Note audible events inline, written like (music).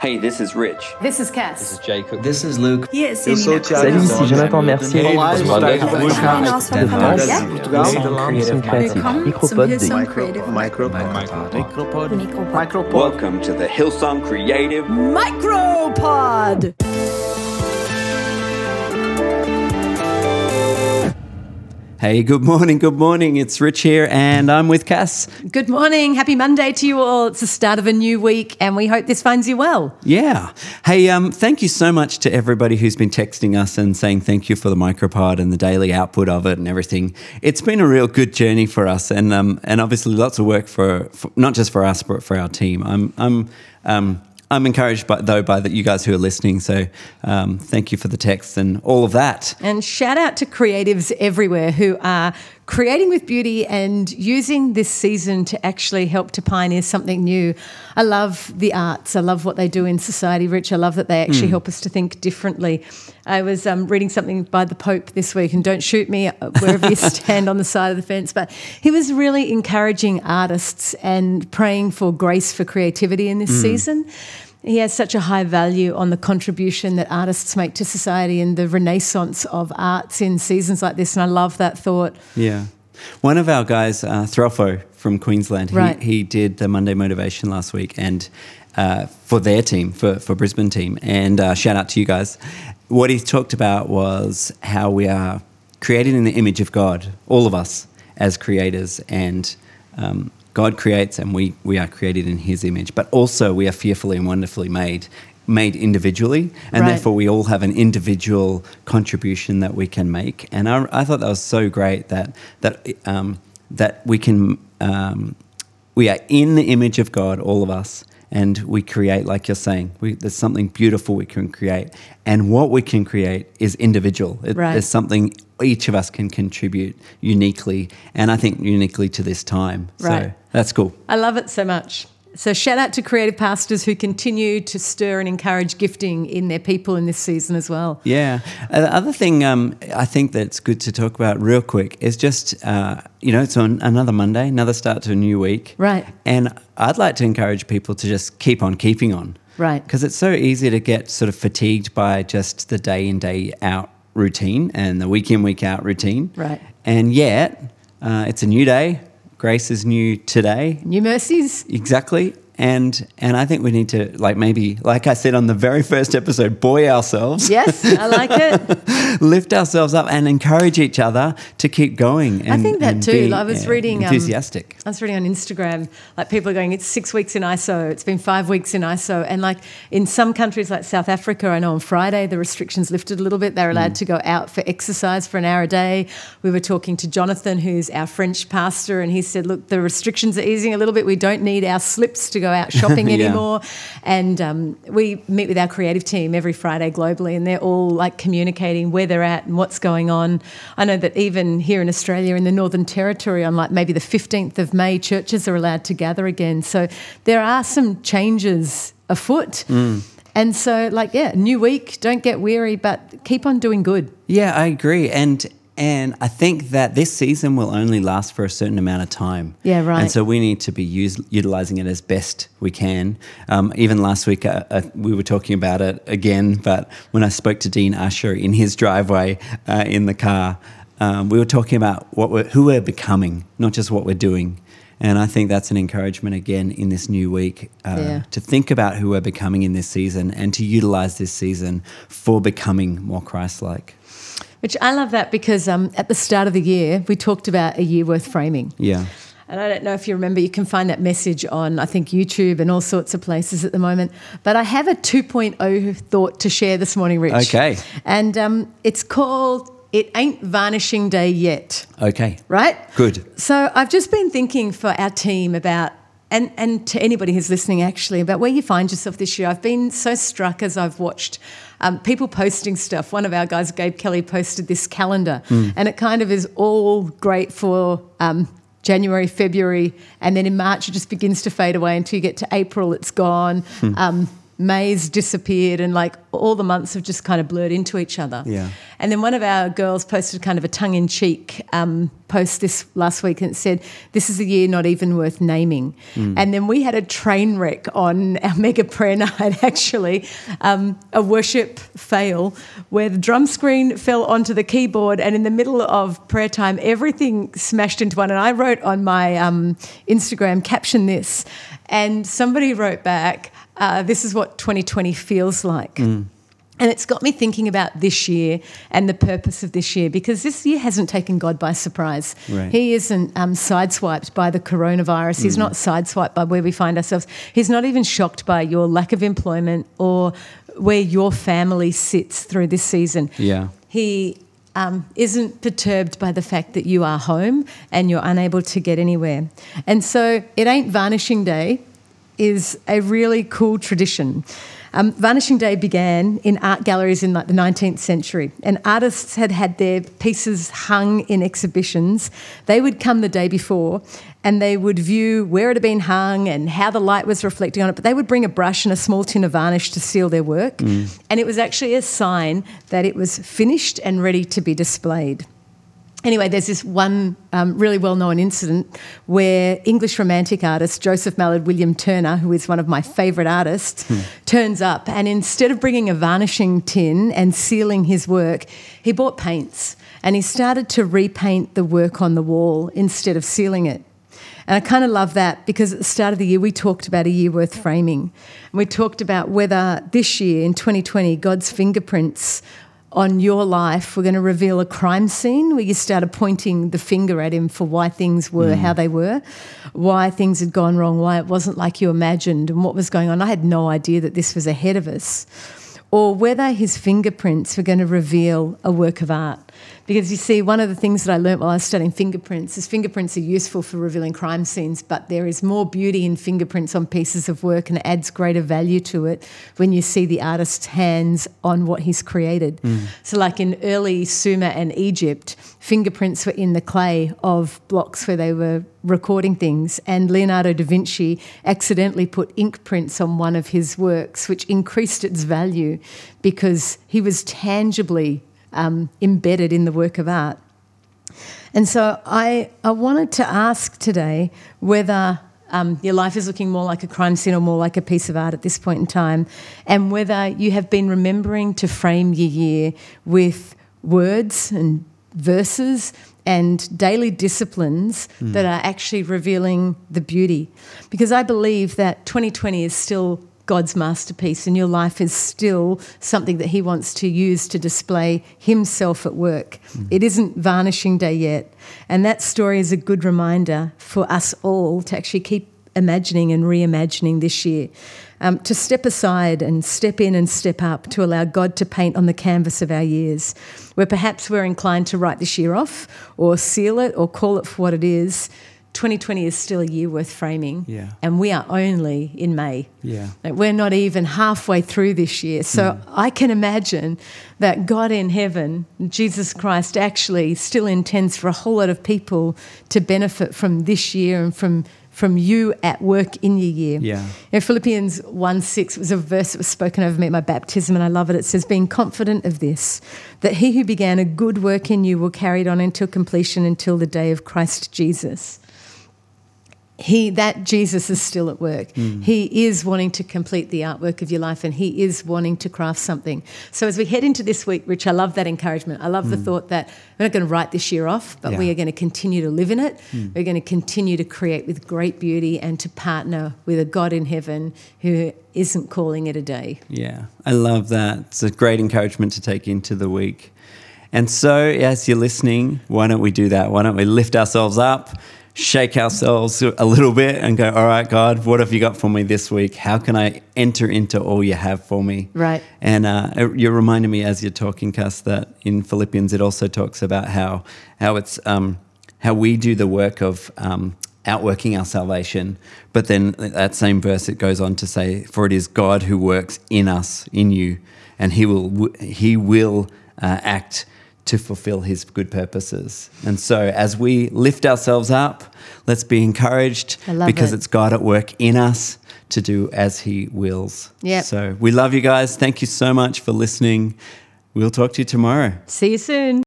Hey, this is Rich. This is Cass. This is Jacob. This is Luke. Yes, Eu sou o Thiago. Salut, ici Jonathan Mercier. Olá, eu sou o Thiago Willkommen zum Creative Micropod. Micropod. Micropod. Welcome to the Hillsong Creative. Micropod. Hey, good morning, good morning. It's Rich here, and I'm with Cass. Good morning. Happy Monday to you all. It's the start of a new week, and we hope this finds you well. Yeah. Hey, um, thank you so much to everybody who's been texting us and saying thank you for the micropod and the daily output of it and everything. It's been a real good journey for us, and um, and obviously lots of work for, for not just for us but for our team. I'm I'm um, I'm encouraged by though by the, you guys who are listening. So um, thank you for the text and all of that. And shout out to creatives everywhere who are creating with beauty and using this season to actually help to pioneer something new. I love the arts. I love what they do in society, Rich. I love that they actually help us to think differently. I was um, reading something by the Pope this week, and don't shoot me uh, wherever you (laughs) stand on the side of the fence, but he was really encouraging artists and praying for grace for creativity in this season. He has such a high value on the contribution that artists make to society and the renaissance of arts in seasons like this. And I love that thought. Yeah. One of our guys, uh, Throfo from Queensland, he, Right. he did the Monday Motivation last week and uh, for their team, for, for Brisbane team. And uh, shout out to you guys. What he talked about was how we are created in the image of God, all of us as creators. And um, God creates and we, we are created in his image. But also we are fearfully and wonderfully made. Made individually, and Right. therefore we all have an individual contribution that we can make. And I, I thought that was so great that that um, that we can um, we are in the image of God, all of us, and we create, like you're saying, we, there's something beautiful we can create, and what we can create is individual. It, Right. There's something each of us can contribute uniquely, and I think uniquely to this time. Right. So that's cool. I love it so much. So, shout out to creative pastors who continue to stir and encourage gifting in their people in this season as well. Yeah. Uh, the other thing um, I think that's good to talk about real quick is just, uh, you know, it's on another Monday, another start to a new week. Right. And I'd like to encourage people to just keep on keeping on. Right. Because it's so easy to get sort of fatigued by just the day in, day out routine and the week in, week out routine. Right. And yet, uh, it's a new day. Grace is new today. New mercies. Exactly. And and I think we need to like maybe like I said on the very first episode, buoy ourselves, Yes, I like it. (laughs) lift ourselves up, and encourage each other to keep going. And, think that too. be, I was yeah, reading, um, enthusiastic. I was reading on Instagram, like people are going, it's six weeks in ISO, it's been five weeks in ISO. And like in some countries like South Africa, I know on Friday the restrictions lifted a little bit. They're allowed to go out for exercise for an hour a day. We were talking to Jonathan, who's our French pastor, and he said, look, the restrictions are easing a little bit. We don't need our slips to go out shopping (laughs) Yeah. anymore. And um, we meet with our creative team every Friday globally, and they're all like communicating where they're at and what's going on. I know that even here in Australia, in the Northern Territory, on like maybe the 15th of May, churches are allowed to gather again. So there are some changes afoot. And so, like, yeah, new week, don't get weary, but keep on doing good. Yeah, I agree. And and I think that this season will only last for a certain amount of time. Yeah, right. And so we need to be use, utilizing it as best we can. Um, even last week, uh, uh, we were talking about it again. But when I spoke to Dean Ussher in his driveway uh, in the car, um, we were talking about what we're, who we're becoming, not just what we're doing. And I think that's an encouragement again in this new week uh, Yeah. to think about who we're becoming in this season and to utilize this season for becoming more Christ-like. Which I love that because um, at the start of the year, we talked about a year worth framing. Yeah. And I don't know if you remember, you can find that message on, I think, YouTube and all sorts of places at the moment. But I have a 2.0 thought to share this morning, Rich. Okay. And um, it's called It Ain't Varnishing Day Yet, Okay. right? Good. So I've just been thinking for our team about, and, and to anybody who's listening actually, about where you find yourself this year. I've been so struck as I've watched um, people posting stuff. One of our guys, Gabe Kelly, posted this calendar, and it kind of is all great for. Um, January, February, and then in March it just begins to fade away until you get to April, it's gone. Um, May's disappeared and like all the months have just kind of blurred into each other. Yeah. And then one of our girls posted kind of a tongue in cheek um, post this last week and said, This is a year not even worth naming. And then we had a train wreck on our (laughs) mega prayer night, actually, um, a worship fail where the drum screen fell onto the keyboard and in the middle of prayer time, everything smashed into one. And I wrote on my um, Instagram, caption this, and somebody wrote back, uh, This is what 2020 feels like. And it's got me thinking about this year and the purpose of this year because this year hasn't taken God by surprise. Right. He isn't um, sideswiped by the coronavirus. He's not sideswiped by where we find ourselves. He's not even shocked by your lack of employment or where your family sits through this season. Yeah. He um, isn't perturbed by the fact that you are home and you're unable to get anywhere. And so it ain't Varnishing Day is a really cool tradition. Um, Varnishing Day began in art galleries in like the 19th century, and artists had had their pieces hung in exhibitions. They would come the day before and they would view where it had been hung and how the light was reflecting on it, but they would bring a brush and a small tin of varnish to seal their work. And it was actually a sign that it was finished and ready to be displayed. Anyway, there's this one um, really well known incident where English romantic artist Joseph Mallord William Turner, who is one of my favourite artists, turns up and instead of bringing a varnishing tin and sealing his work, he bought paints and he started to repaint the work on the wall instead of sealing it. And I kind of love that because at the start of the year, we talked about a year worth framing. And we talked about whether this year, in 2020, God's fingerprints on your life We're going to reveal a crime scene where you started pointing the finger at him for why things were mm. how they were, why things had gone wrong, why it wasn't like you imagined, and what was going on. I had no idea that this was ahead of us. Or whether his fingerprints were going to reveal a work of art. Because you see, one of the things that I learnt while I was studying fingerprints is fingerprints are useful for revealing crime scenes, but there is more beauty in fingerprints on pieces of work and it adds greater value to it when you see the artist's hands on what he's created. Mm. So, like in early Sumer and Egypt, fingerprints were in the clay of blocks where they were recording things, and Leonardo da Vinci accidentally put ink prints on one of his works, which increased its value because he was tangibly um, embedded in the work of art. And so I, I wanted to ask today whether um, your life is looking more like a crime scene or more like a piece of art at this point in time, and whether you have been remembering to frame your year with words and verses and daily disciplines that are actually revealing the beauty. Because I believe that 2020 is still God's masterpiece, and your life is still something that He wants to use to display Himself at work. It isn't varnishing day yet. And that story is a good reminder for us all to actually keep imagining and reimagining this year. Um, to step aside and step in and step up to allow God to paint on the canvas of our years, where perhaps we're inclined to write this year off or seal it or call it for what it is. 2020 is still a year worth framing, Yeah. and we are only in May. Yeah. Like, we're not even halfway through this year. So hmm. I can imagine that God in heaven, Jesus Christ, actually still intends for a whole lot of people to benefit from this year and from from you at work in your year. Yeah. Know, Philippians 1 6 was a verse that was spoken over me at my baptism, and I love it. It says, Being confident of this, that he who began a good work in you will carry it on until completion until the day of Christ Jesus he that Jesus is still at work. Hmm. He is wanting to complete the artwork of your life and he is wanting to craft something. So as we head into this week, Rich, I love that encouragement. I love the hmm. thought that we're not going to write this year off, but we are going to continue to live in it. Hmm. We're going to continue to create with great beauty and to partner with a God in heaven who isn't calling it a day. Yeah, I love that. It's a great encouragement to take into the week. And so, as you're listening, why don't we do that? Why don't we lift ourselves up, shake ourselves a little bit, and go, All right, God, what have you got for me this week? How can I enter into all you have for me? Right. And uh, you're reminding me as you're talking, Cass, that in Philippians it also talks about how how it's um, how we do the work of um, outworking our salvation. But then that same verse it goes on to say, "For it is God who works in us, in you, and He will He will uh, act." To fulfill his good purposes. And so, as we lift ourselves up, let's be encouraged because it. it's God at work in us to do as He wills. Yep. So we love you guys. Thank you so much for listening. We'll talk to you tomorrow. See you soon.